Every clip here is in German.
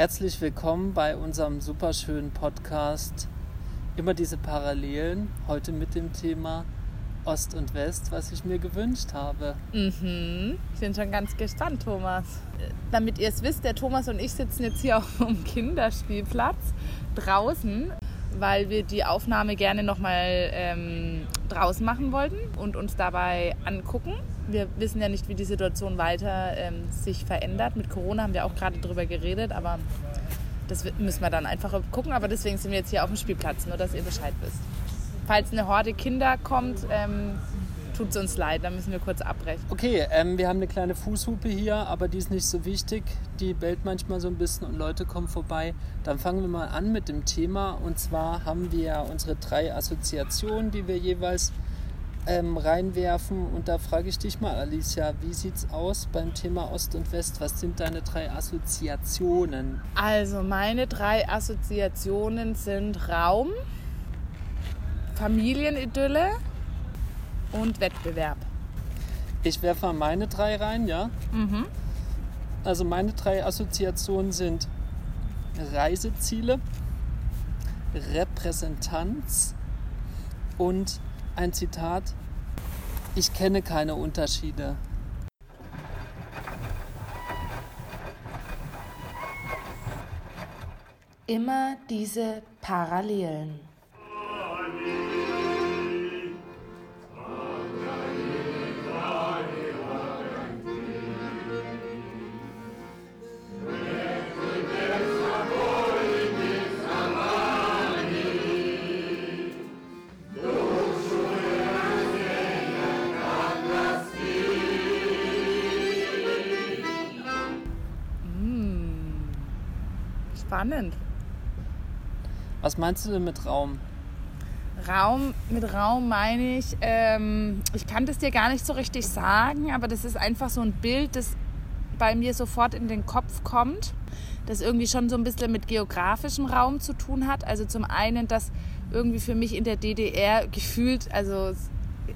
Herzlich willkommen bei unserem superschönen Podcast. Immer diese Parallelen, heute mit dem Thema Ost und West, was ich mir gewünscht habe. Mhm. Ich bin schon ganz gespannt, Thomas. Damit ihr es wisst, der Thomas und ich sitzen jetzt hier auf dem Kinderspielplatz draußen, weil wir die Aufnahme gerne nochmal ähm, draußen machen wollten und uns dabei angucken. Wir wissen ja nicht, wie die Situation weiter ähm, sich verändert. Mit Corona haben wir auch gerade drüber geredet, aber das müssen wir dann einfach gucken. Aber deswegen sind wir jetzt hier auf dem Spielplatz, nur dass ihr Bescheid wisst. Falls eine Horde Kinder kommt, ähm, tut es uns leid, dann müssen wir kurz abbrechen. Okay, ähm, wir haben eine kleine Fußhupe hier, aber die ist nicht so wichtig. Die bellt manchmal so ein bisschen und Leute kommen vorbei. Dann fangen wir mal an mit dem Thema. Und zwar haben wir unsere drei Assoziationen, die wir jeweils ähm, reinwerfen. Und da frage ich dich mal, Alicia, wie sieht es aus beim Thema Ost und West? Was sind deine drei Assoziationen? Also meine drei Assoziationen sind Raum, Familienidylle und Wettbewerb. Ich werfe mal meine drei rein, ja? Mhm. Also meine drei Assoziationen sind Reiseziele, Repräsentanz und ein Zitat, ich kenne keine Unterschiede. Immer diese Parallelen. Spannend. Was meinst du denn mit Raum? Raum, mit Raum meine ich, ähm, ich kann das dir gar nicht so richtig sagen, aber das ist einfach so ein Bild, das bei mir sofort in den Kopf kommt, das irgendwie schon so ein bisschen mit geografischem Raum zu tun hat. Also zum einen, dass irgendwie für mich in der DDR gefühlt, also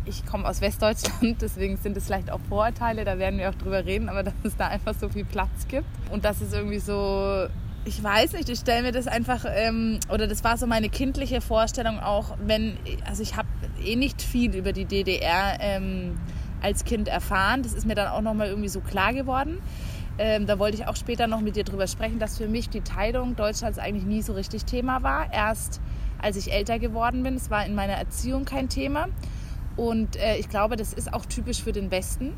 ich komme aus Westdeutschland, deswegen sind es vielleicht auch Vorurteile, da werden wir auch drüber reden, aber dass es da einfach so viel Platz gibt und dass es irgendwie so ich weiß nicht, ich stelle mir das einfach, ähm, oder das war so meine kindliche Vorstellung auch, wenn, also ich habe eh nicht viel über die DDR ähm, als Kind erfahren. Das ist mir dann auch nochmal irgendwie so klar geworden. Ähm, da wollte ich auch später noch mit dir drüber sprechen, dass für mich die Teilung Deutschlands eigentlich nie so richtig Thema war. Erst als ich älter geworden bin, es war in meiner Erziehung kein Thema. Und äh, ich glaube, das ist auch typisch für den Westen,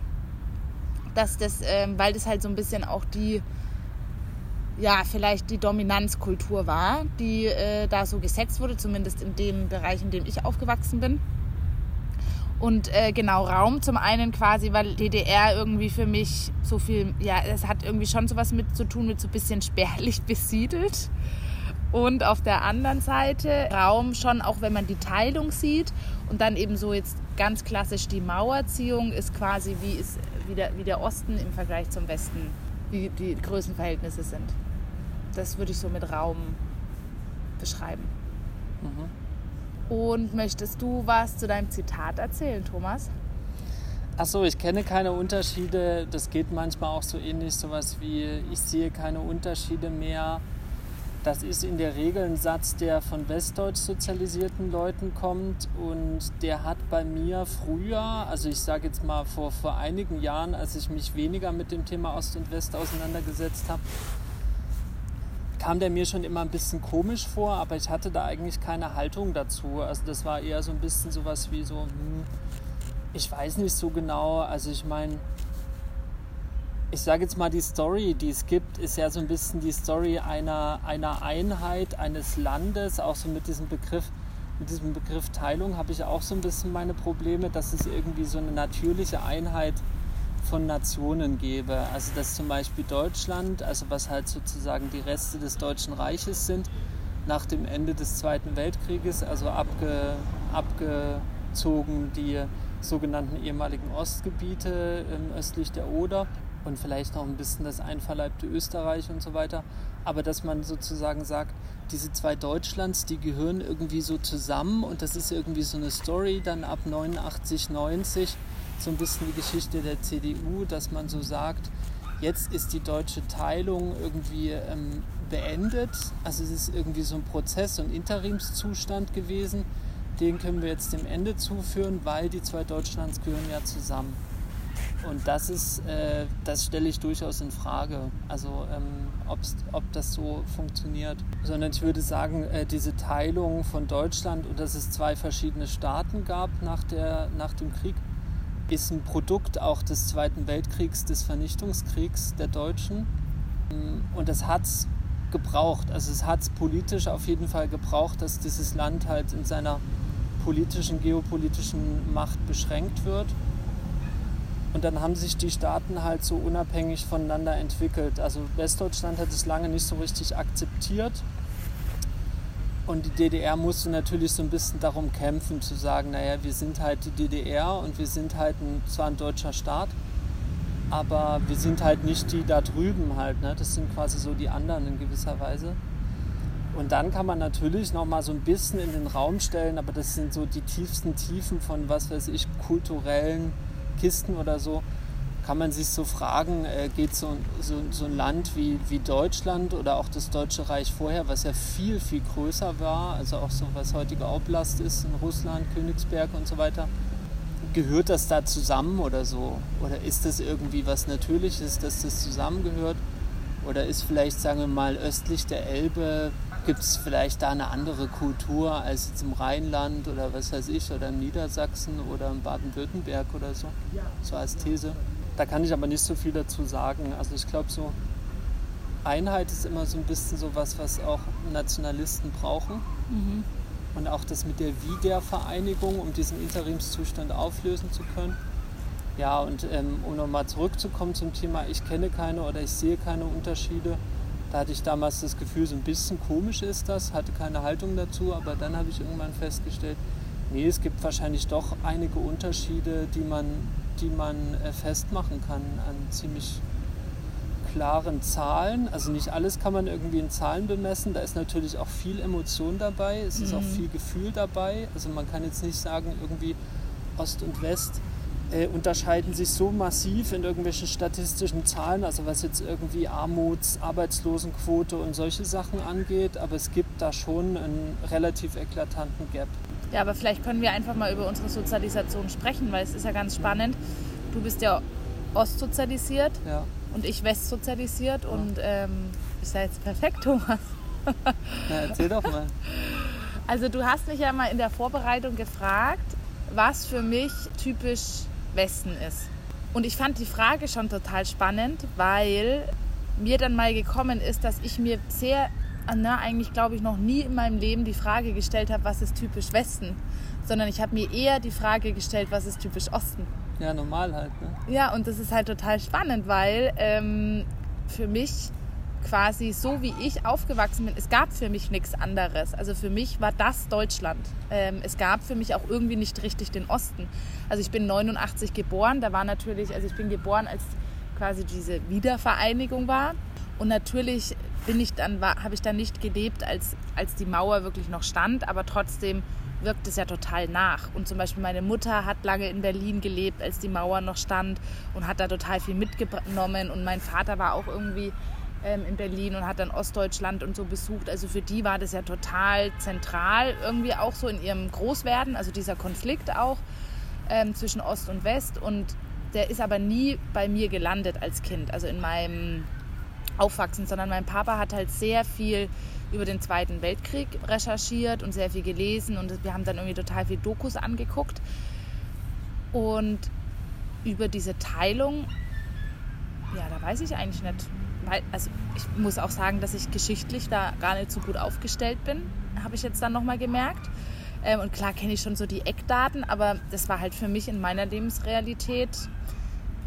dass das, ähm, weil das halt so ein bisschen auch die ja, vielleicht die Dominanzkultur war, die äh, da so gesetzt wurde, zumindest in dem Bereich, in dem ich aufgewachsen bin. Und äh, genau Raum zum einen quasi, weil DDR irgendwie für mich so viel, ja, es hat irgendwie schon sowas mit zu tun, mit so ein bisschen spärlich besiedelt. Und auf der anderen Seite Raum schon, auch wenn man die Teilung sieht und dann eben so jetzt ganz klassisch die Mauerziehung ist quasi wie, ist, wie, der, wie der Osten im Vergleich zum Westen, wie die Größenverhältnisse sind das würde ich so mit Raum beschreiben. Mhm. Und möchtest du was zu deinem Zitat erzählen, Thomas? Achso, ich kenne keine Unterschiede. Das geht manchmal auch so ähnlich, sowas wie ich sehe keine Unterschiede mehr. Das ist in der Regel ein Satz, der von westdeutsch sozialisierten Leuten kommt und der hat bei mir früher, also ich sage jetzt mal vor, vor einigen Jahren, als ich mich weniger mit dem Thema Ost und West auseinandergesetzt habe, kam der mir schon immer ein bisschen komisch vor, aber ich hatte da eigentlich keine Haltung dazu. Also das war eher so ein bisschen sowas wie so, hm, ich weiß nicht so genau. Also ich meine, ich sage jetzt mal, die Story, die es gibt, ist ja so ein bisschen die Story einer, einer Einheit, eines Landes, auch so mit diesem Begriff, mit diesem Begriff Teilung habe ich auch so ein bisschen meine Probleme, dass es irgendwie so eine natürliche Einheit ist von Nationen gäbe. Also dass zum Beispiel Deutschland, also was halt sozusagen die Reste des Deutschen Reiches sind, nach dem Ende des Zweiten Weltkrieges, also abge, abgezogen die sogenannten ehemaligen Ostgebiete östlich der Oder und vielleicht noch ein bisschen das einverleibte Österreich und so weiter. Aber dass man sozusagen sagt, diese zwei Deutschlands, die gehören irgendwie so zusammen und das ist irgendwie so eine Story dann ab 89, 90 so ein bisschen die Geschichte der CDU, dass man so sagt, jetzt ist die deutsche Teilung irgendwie ähm, beendet. Also es ist irgendwie so ein Prozess, so ein Interimszustand gewesen. Den können wir jetzt dem Ende zuführen, weil die zwei Deutschlands gehören ja zusammen. Und das ist, äh, das stelle ich durchaus in Frage. Also ähm, ob das so funktioniert. Sondern ich würde sagen, äh, diese Teilung von Deutschland und dass es zwei verschiedene Staaten gab nach, der, nach dem Krieg, ist ein Produkt auch des Zweiten Weltkriegs, des Vernichtungskriegs der Deutschen. Und das hat es gebraucht. Also es hat es politisch auf jeden Fall gebraucht, dass dieses Land halt in seiner politischen, geopolitischen Macht beschränkt wird. Und dann haben sich die Staaten halt so unabhängig voneinander entwickelt. Also Westdeutschland hat es lange nicht so richtig akzeptiert. Und die DDR musste natürlich so ein bisschen darum kämpfen, zu sagen, naja, wir sind halt die DDR und wir sind halt ein, zwar ein deutscher Staat, aber wir sind halt nicht die da drüben halt. Ne? Das sind quasi so die anderen in gewisser Weise. Und dann kann man natürlich noch mal so ein bisschen in den Raum stellen, aber das sind so die tiefsten Tiefen von, was weiß ich, kulturellen Kisten oder so, kann man sich so fragen, äh, geht so, so, so ein Land wie, wie Deutschland oder auch das Deutsche Reich vorher, was ja viel, viel größer war, also auch so was heutige Oblast ist in Russland, Königsberg und so weiter, gehört das da zusammen oder so? Oder ist das irgendwie was Natürliches, dass das zusammengehört? Oder ist vielleicht, sagen wir mal, östlich der Elbe gibt es vielleicht da eine andere Kultur als jetzt im Rheinland oder was weiß ich, oder in Niedersachsen oder in Baden-Württemberg oder so, so als These. Da kann ich aber nicht so viel dazu sagen. Also ich glaube, so Einheit ist immer so ein bisschen so was, was auch Nationalisten brauchen. Mhm. Und auch das mit der Wiedervereinigung, um diesen Interimszustand auflösen zu können. Ja, und ähm, um nochmal zurückzukommen zum Thema, ich kenne keine oder ich sehe keine Unterschiede da hatte ich damals das Gefühl, so ein bisschen komisch ist das, hatte keine Haltung dazu, aber dann habe ich irgendwann festgestellt, nee, es gibt wahrscheinlich doch einige Unterschiede, die man, die man äh, festmachen kann an ziemlich klaren Zahlen. Also nicht alles kann man irgendwie in Zahlen bemessen. Da ist natürlich auch viel Emotion dabei, es ist mhm. auch viel Gefühl dabei. Also man kann jetzt nicht sagen, irgendwie Ost und West äh, unterscheiden sich so massiv in irgendwelchen statistischen Zahlen, also was jetzt irgendwie Armuts-, Arbeitslosenquote und solche Sachen angeht, aber es gibt da schon einen relativ eklatanten Gap. Ja, aber vielleicht können wir einfach mal über unsere Sozialisation sprechen, weil es ist ja ganz spannend. Du bist ja ostsozialisiert ja. und ich westsozialisiert ja. und ähm, ist ja jetzt perfekt, Thomas. Na, erzähl doch mal. Also du hast mich ja mal in der Vorbereitung gefragt, was für mich typisch Westen ist. Und ich fand die Frage schon total spannend, weil mir dann mal gekommen ist, dass ich mir sehr, na, eigentlich glaube ich noch nie in meinem Leben die Frage gestellt habe, was ist typisch Westen, sondern ich habe mir eher die Frage gestellt, was ist typisch Osten. Ja, normal halt. Ne? Ja, und das ist halt total spannend, weil ähm, für mich quasi so, wie ich aufgewachsen bin, es gab für mich nichts anderes. Also für mich war das Deutschland. Ähm, es gab für mich auch irgendwie nicht richtig den Osten. Also ich bin 89 geboren, da war natürlich, also ich bin geboren, als quasi diese Wiedervereinigung war. Und natürlich bin ich dann, habe ich dann nicht gelebt, als, als die Mauer wirklich noch stand, aber trotzdem wirkt es ja total nach. Und zum Beispiel meine Mutter hat lange in Berlin gelebt, als die Mauer noch stand und hat da total viel mitgenommen. Und mein Vater war auch irgendwie ähm, in Berlin und hat dann Ostdeutschland und so besucht. Also für die war das ja total zentral, irgendwie auch so in ihrem Großwerden, also dieser Konflikt auch ähm, zwischen Ost und West. Und der ist aber nie bei mir gelandet als Kind, also in meinem Aufwachsen, sondern mein Papa hat halt sehr viel über den Zweiten Weltkrieg recherchiert und sehr viel gelesen und wir haben dann irgendwie total viel Dokus angeguckt. Und über diese Teilung, ja, da weiß ich eigentlich nicht, also ich muss auch sagen, dass ich geschichtlich da gar nicht so gut aufgestellt bin, habe ich jetzt dann nochmal gemerkt. Ähm, und klar kenne ich schon so die Eckdaten, aber das war halt für mich in meiner Lebensrealität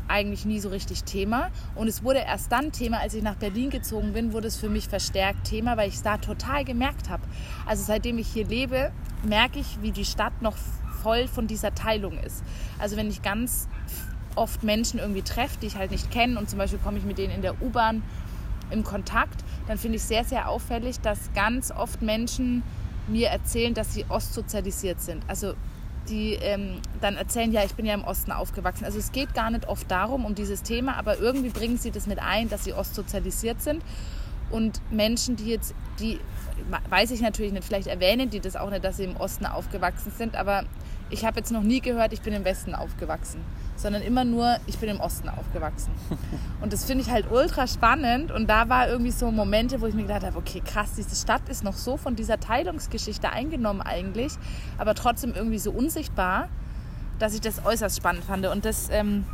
eigentlich nie so richtig Thema. Und es wurde erst dann Thema, als ich nach Berlin gezogen bin, wurde es für mich verstärkt Thema, weil ich es da total gemerkt habe. Also seitdem ich hier lebe, merke ich, wie die Stadt noch voll von dieser Teilung ist. Also wenn ich ganz oft Menschen irgendwie treffe, die ich halt nicht kenne und zum Beispiel komme ich mit denen in der U-Bahn im Kontakt, dann finde ich sehr, sehr auffällig, dass ganz oft Menschen mir erzählen, dass sie ostsozialisiert sind. Also die ähm, dann erzählen, ja, ich bin ja im Osten aufgewachsen. Also es geht gar nicht oft darum, um dieses Thema, aber irgendwie bringen sie das mit ein, dass sie ostsozialisiert sind. Und Menschen, die jetzt, die, weiß ich natürlich nicht, vielleicht erwähnen die das auch nicht, dass sie im Osten aufgewachsen sind, aber ich habe jetzt noch nie gehört, ich bin im Westen aufgewachsen, sondern immer nur, ich bin im Osten aufgewachsen. Und das finde ich halt ultra spannend. Und da war irgendwie so Momente, wo ich mir gedacht habe, okay, krass, diese Stadt ist noch so von dieser Teilungsgeschichte eingenommen eigentlich, aber trotzdem irgendwie so unsichtbar, dass ich das äußerst spannend fand. Und das ähm,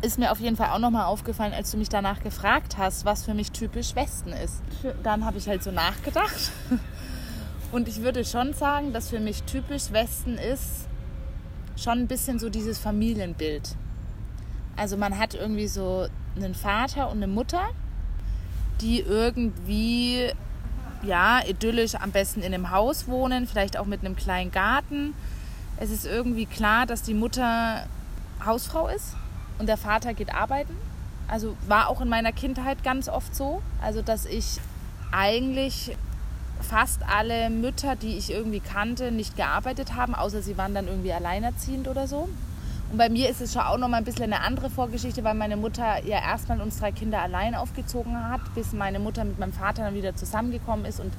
ist mir auf jeden Fall auch nochmal aufgefallen, als du mich danach gefragt hast, was für mich typisch Westen ist. Dann habe ich halt so nachgedacht. Und ich würde schon sagen, dass für mich typisch Westen ist schon ein bisschen so dieses Familienbild. Also man hat irgendwie so einen Vater und eine Mutter, die irgendwie ja idyllisch am besten in einem Haus wohnen, vielleicht auch mit einem kleinen Garten. Es ist irgendwie klar, dass die Mutter Hausfrau ist und der Vater geht arbeiten. Also war auch in meiner Kindheit ganz oft so, also dass ich eigentlich fast alle Mütter, die ich irgendwie kannte, nicht gearbeitet haben, außer sie waren dann irgendwie alleinerziehend oder so. Und bei mir ist es schon auch noch mal ein bisschen eine andere Vorgeschichte, weil meine Mutter ja erstmal uns drei Kinder allein aufgezogen hat, bis meine Mutter mit meinem Vater dann wieder zusammengekommen ist und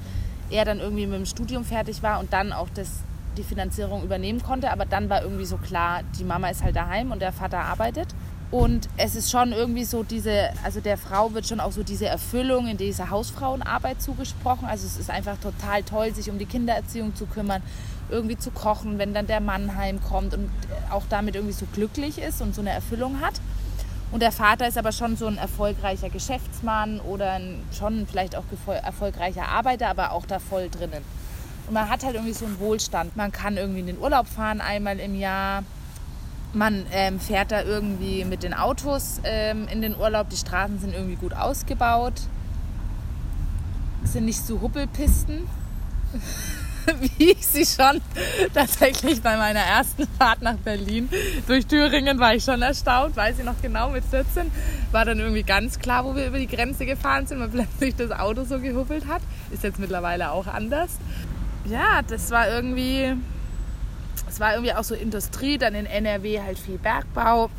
er dann irgendwie mit dem Studium fertig war und dann auch das, die Finanzierung übernehmen konnte. Aber dann war irgendwie so klar, die Mama ist halt daheim und der Vater arbeitet. Und es ist schon irgendwie so diese, also der Frau wird schon auch so diese Erfüllung in dieser Hausfrauenarbeit zugesprochen. Also es ist einfach total toll, sich um die Kindererziehung zu kümmern, irgendwie zu kochen, wenn dann der Mann heimkommt und auch damit irgendwie so glücklich ist und so eine Erfüllung hat. Und der Vater ist aber schon so ein erfolgreicher Geschäftsmann oder ein, schon vielleicht auch erfolgreicher Arbeiter, aber auch da voll drinnen. Und man hat halt irgendwie so einen Wohlstand. Man kann irgendwie in den Urlaub fahren einmal im Jahr man ähm, fährt da irgendwie mit den Autos ähm, in den Urlaub. Die Straßen sind irgendwie gut ausgebaut. Sind nicht so Huppelpisten, wie ich sie schon tatsächlich bei meiner ersten Fahrt nach Berlin durch Thüringen war ich schon erstaunt. Weiß ich noch genau, mit 14 war dann irgendwie ganz klar, wo wir über die Grenze gefahren sind, weil plötzlich das Auto so gehuppelt hat. Ist jetzt mittlerweile auch anders. Ja, das war irgendwie es war irgendwie auch so Industrie, dann in NRW halt viel Bergbau.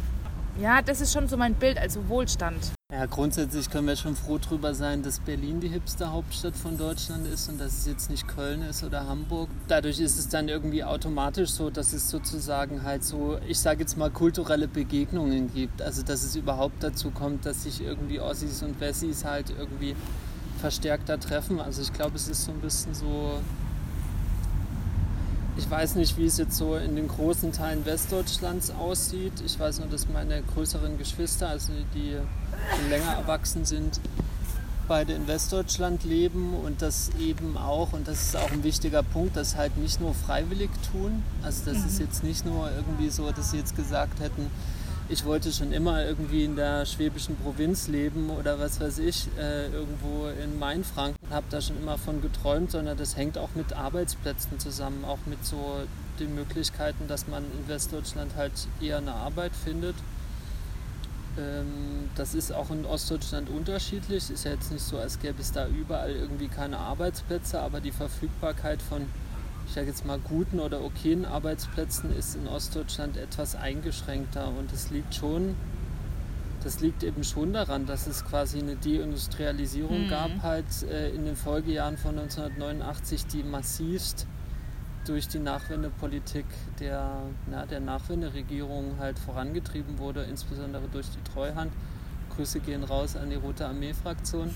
ja, das ist schon so mein Bild, also Wohlstand. Ja, grundsätzlich können wir schon froh drüber sein, dass Berlin die hipster Hauptstadt von Deutschland ist und dass es jetzt nicht Köln ist oder Hamburg. Dadurch ist es dann irgendwie automatisch so, dass es sozusagen halt so, ich sage jetzt mal, kulturelle Begegnungen gibt. Also dass es überhaupt dazu kommt, dass sich irgendwie Ossis und Wessis halt irgendwie verstärkter treffen. Also ich glaube, es ist so ein bisschen so ich weiß nicht, wie es jetzt so in den großen Teilen Westdeutschlands aussieht. Ich weiß nur, dass meine größeren Geschwister, also die schon länger erwachsen sind, beide in Westdeutschland leben und das eben auch, und das ist auch ein wichtiger Punkt, das halt nicht nur freiwillig tun. Also das mhm. ist jetzt nicht nur irgendwie so, dass sie jetzt gesagt hätten, ich wollte schon immer irgendwie in der schwäbischen Provinz leben oder was weiß ich, äh, irgendwo in Mainfranken, habe da schon immer von geträumt, sondern das hängt auch mit Arbeitsplätzen zusammen, auch mit so den Möglichkeiten, dass man in Westdeutschland halt eher eine Arbeit findet. Ähm, das ist auch in Ostdeutschland unterschiedlich. Ist ja jetzt nicht so, als gäbe es da überall irgendwie keine Arbeitsplätze, aber die Verfügbarkeit von ich sage jetzt mal, guten oder okayen Arbeitsplätzen ist in Ostdeutschland etwas eingeschränkter. Und das liegt schon, das liegt eben schon daran, dass es quasi eine Deindustrialisierung mhm. gab, halt äh, in den Folgejahren von 1989, die massivst durch die Nachwendepolitik der, na, der Nachwenderegierung halt vorangetrieben wurde, insbesondere durch die Treuhand. Grüße gehen raus an die Rote Armee-Fraktion,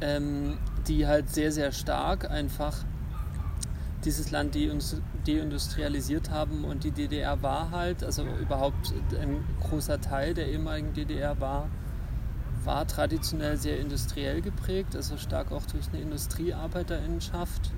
ähm, die halt sehr, sehr stark einfach dieses Land deindustrialisiert haben und die DDR war halt, also überhaupt ein großer Teil der ehemaligen DDR war, war traditionell sehr industriell geprägt, also stark auch durch eine Industriearbeiterinnenschaft.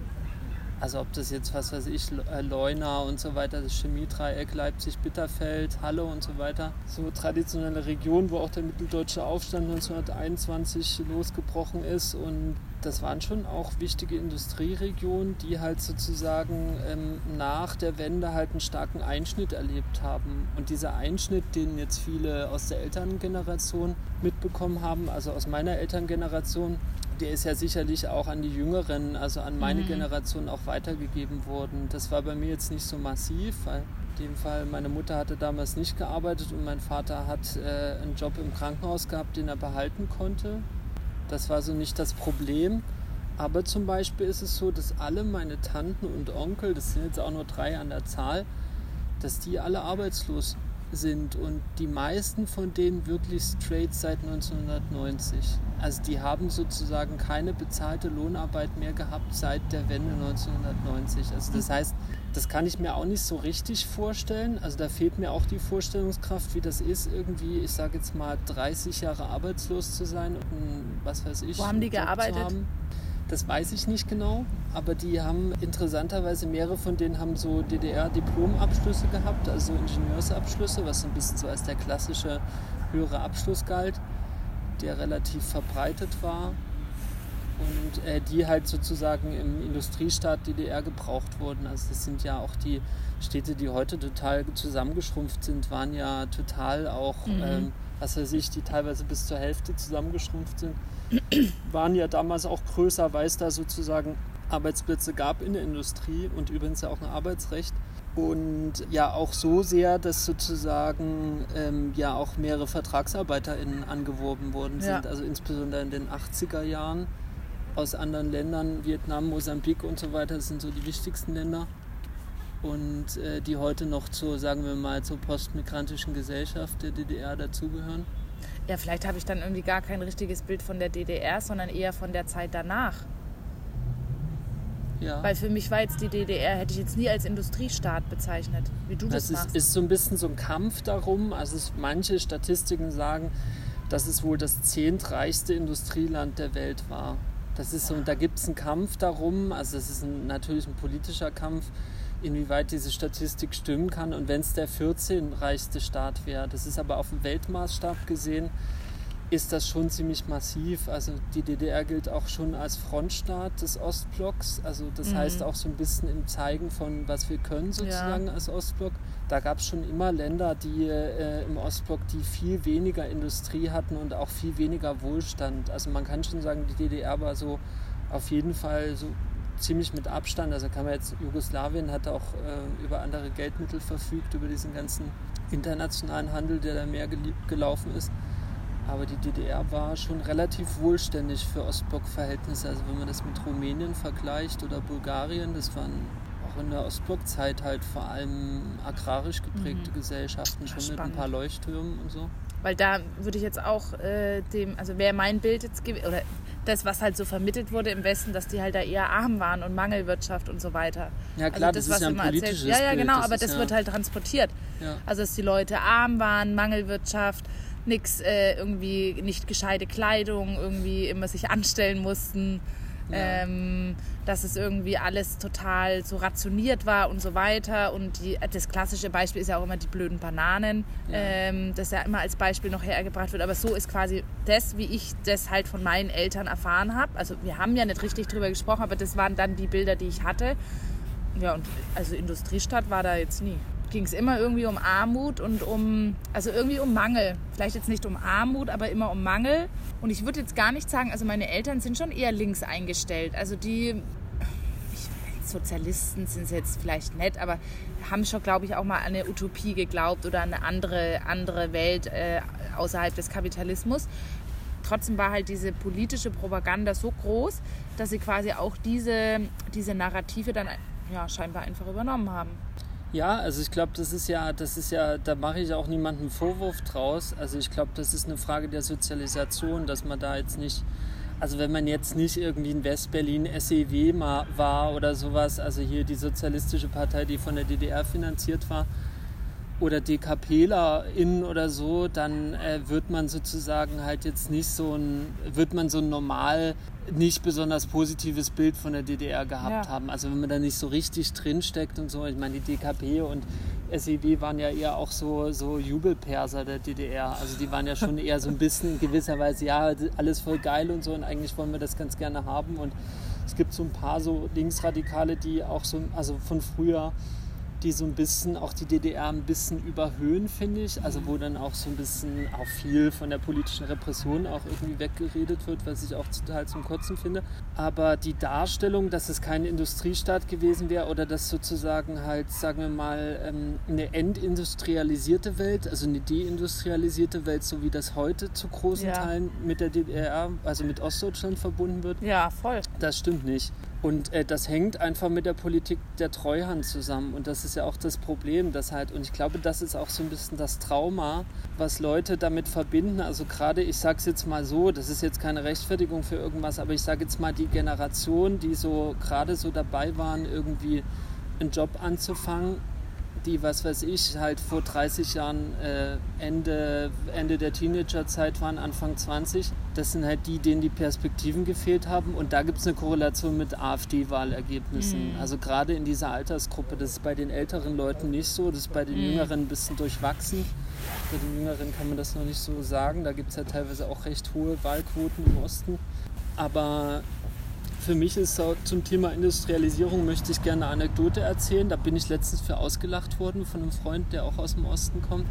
Also ob das jetzt, was weiß ich, äh, Leuna und so weiter, das Chemiedreieck, Leipzig, Bitterfeld, Halle und so weiter. So traditionelle Regionen, wo auch der mitteldeutsche Aufstand 1921 losgebrochen ist und das waren schon auch wichtige Industrieregionen, die halt sozusagen ähm, nach der Wende halt einen starken Einschnitt erlebt haben. Und dieser Einschnitt, den jetzt viele aus der Elterngeneration mitbekommen haben, also aus meiner Elterngeneration, der ist ja sicherlich auch an die Jüngeren, also an meine mhm. Generation auch weitergegeben worden. Das war bei mir jetzt nicht so massiv, weil in dem Fall meine Mutter hatte damals nicht gearbeitet und mein Vater hat äh, einen Job im Krankenhaus gehabt, den er behalten konnte. Das war so nicht das Problem. Aber zum Beispiel ist es so, dass alle meine Tanten und Onkel, das sind jetzt auch nur drei an der Zahl, dass die alle arbeitslos sind und die meisten von denen wirklich straight seit 1990. Also die haben sozusagen keine bezahlte Lohnarbeit mehr gehabt seit der Wende 1990. Also das heißt, das kann ich mir auch nicht so richtig vorstellen. Also da fehlt mir auch die Vorstellungskraft, wie das ist, irgendwie, ich sage jetzt mal, 30 Jahre arbeitslos zu sein und was weiß ich. Wo haben die gearbeitet? Das weiß ich nicht genau, aber die haben interessanterweise mehrere von denen haben so DDR-Diplomabschlüsse gehabt, also Ingenieursabschlüsse, was so ein bisschen so als der klassische höhere Abschluss galt, der relativ verbreitet war und äh, die halt sozusagen im Industriestaat DDR gebraucht wurden. Also das sind ja auch die Städte, die heute total zusammengeschrumpft sind, waren ja total auch, mhm. ähm, was weiß ich, die teilweise bis zur Hälfte zusammengeschrumpft sind waren ja damals auch größer, weil es da sozusagen Arbeitsplätze gab in der Industrie und übrigens ja auch ein Arbeitsrecht. Und ja auch so sehr, dass sozusagen ähm, ja auch mehrere VertragsarbeiterInnen angeworben worden sind. Ja. Also insbesondere in den 80er Jahren aus anderen Ländern, Vietnam, Mosambik und so weiter, das sind so die wichtigsten Länder. Und äh, die heute noch zur, sagen wir mal, zur postmigrantischen Gesellschaft der DDR dazugehören. Ja, vielleicht habe ich dann irgendwie gar kein richtiges Bild von der DDR, sondern eher von der Zeit danach. Ja. Weil für mich war jetzt die DDR, hätte ich jetzt nie als Industriestaat bezeichnet, wie du das, das machst. Es ist so ein bisschen so ein Kampf darum. Also es, manche Statistiken sagen, dass es wohl das zehntreichste Industrieland der Welt war. Das ist so, da gibt es einen Kampf darum. Also es ist ein, natürlich ein politischer Kampf inwieweit diese Statistik stimmen kann und wenn es der 14 reichste Staat wäre. Das ist aber auf dem Weltmaßstab gesehen, ist das schon ziemlich massiv. Also die DDR gilt auch schon als Frontstaat des Ostblocks. Also das mhm. heißt auch so ein bisschen im Zeigen von, was wir können sozusagen ja. als Ostblock. Da gab es schon immer Länder, die äh, im Ostblock, die viel weniger Industrie hatten und auch viel weniger Wohlstand. Also man kann schon sagen, die DDR war so auf jeden Fall so ziemlich mit Abstand. Also kann man jetzt, Jugoslawien hat auch äh, über andere Geldmittel verfügt, über diesen ganzen internationalen Handel, der da mehr gelaufen ist. Aber die DDR war schon relativ wohlständig für Ostblock-Verhältnisse. Also wenn man das mit Rumänien vergleicht oder Bulgarien, das waren auch in der Ostblock-Zeit halt vor allem agrarisch geprägte mhm. Gesellschaften, schon Spannend. mit ein paar Leuchttürmen und so. Weil da würde ich jetzt auch äh, dem, also wäre mein Bild jetzt, oder das, was halt so vermittelt wurde im Westen, dass die halt da eher arm waren und Mangelwirtschaft und so weiter. Ja klar, also das, das ist ja ein politisches erzählt. Ja, ja, genau, das aber das ja wird halt transportiert. Ja. Also dass die Leute arm waren, Mangelwirtschaft, nichts äh, irgendwie nicht gescheite Kleidung, irgendwie immer sich anstellen mussten. Ähm, dass es irgendwie alles total so rationiert war und so weiter. Und die, das klassische Beispiel ist ja auch immer die blöden Bananen, ja. ähm, das ja immer als Beispiel noch hergebracht wird. Aber so ist quasi das, wie ich das halt von meinen Eltern erfahren habe. Also wir haben ja nicht richtig drüber gesprochen, aber das waren dann die Bilder, die ich hatte. Ja, und also Industriestadt war da jetzt nie ging es immer irgendwie um Armut und um, also irgendwie um Mangel. Vielleicht jetzt nicht um Armut, aber immer um Mangel. Und ich würde jetzt gar nicht sagen, also meine Eltern sind schon eher links eingestellt. Also die, Sozialisten sind es jetzt vielleicht nett, aber haben schon, glaube ich, auch mal an eine Utopie geglaubt oder an eine andere, andere Welt äh, außerhalb des Kapitalismus. Trotzdem war halt diese politische Propaganda so groß, dass sie quasi auch diese, diese Narrative dann ja, scheinbar einfach übernommen haben. Ja, also ich glaube, das ist ja, das ist ja, da mache ich auch niemanden Vorwurf draus. Also ich glaube, das ist eine Frage der Sozialisation, dass man da jetzt nicht, also wenn man jetzt nicht irgendwie in Westberlin SEW war oder sowas, also hier die sozialistische Partei, die von der DDR finanziert war, oder DKPlerInnen oder so, dann äh, wird man sozusagen halt jetzt nicht so ein, wird man so ein normal nicht besonders positives Bild von der DDR gehabt ja. haben. Also wenn man da nicht so richtig drinsteckt und so, ich meine, die DKP und SED waren ja eher auch so, so Jubelperser der DDR. Also die waren ja schon eher so ein bisschen in gewisser Weise, ja, alles voll geil und so und eigentlich wollen wir das ganz gerne haben. Und es gibt so ein paar so Linksradikale, die auch so, also von früher, die so ein bisschen auch die DDR ein bisschen überhöhen, finde ich. Also wo dann auch so ein bisschen auch viel von der politischen Repression auch irgendwie weggeredet wird, was ich auch total zum Kotzen finde. Aber die Darstellung, dass es kein Industriestaat gewesen wäre oder dass sozusagen halt, sagen wir mal, ähm, eine entindustrialisierte Welt, also eine deindustrialisierte Welt, so wie das heute zu großen Ja. Teilen mit der DDR, also mit Ostdeutschland verbunden wird, Ja, voll. das stimmt nicht. Und äh, das hängt einfach mit der Politik der Treuhand zusammen. Und das ist ja auch das Problem, dass halt, und ich glaube, das ist auch so ein bisschen das Trauma, was Leute damit verbinden. Also gerade, ich sage es jetzt mal so, das ist jetzt keine Rechtfertigung für irgendwas, aber ich sage jetzt mal die Generation, die so gerade so dabei waren, irgendwie einen Job anzufangen, die, was weiß ich, halt vor 30 Jahren äh, Ende, Ende der Teenagerzeit waren, Anfang 20. Das sind halt die, denen die Perspektiven gefehlt haben. Und da gibt es eine Korrelation mit AfD-Wahlergebnissen. Also gerade in dieser Altersgruppe. Das ist bei den älteren Leuten nicht so. Das ist bei den Jüngeren ein bisschen durchwachsen. Bei den Jüngeren kann man das noch nicht so sagen. Da gibt es ja teilweise auch recht hohe Wahlquoten im Osten. Aber für mich ist zum Thema Industrialisierung möchte ich gerne eine Anekdote erzählen. Da bin ich letztens für ausgelacht worden von einem Freund, der auch aus dem Osten kommt.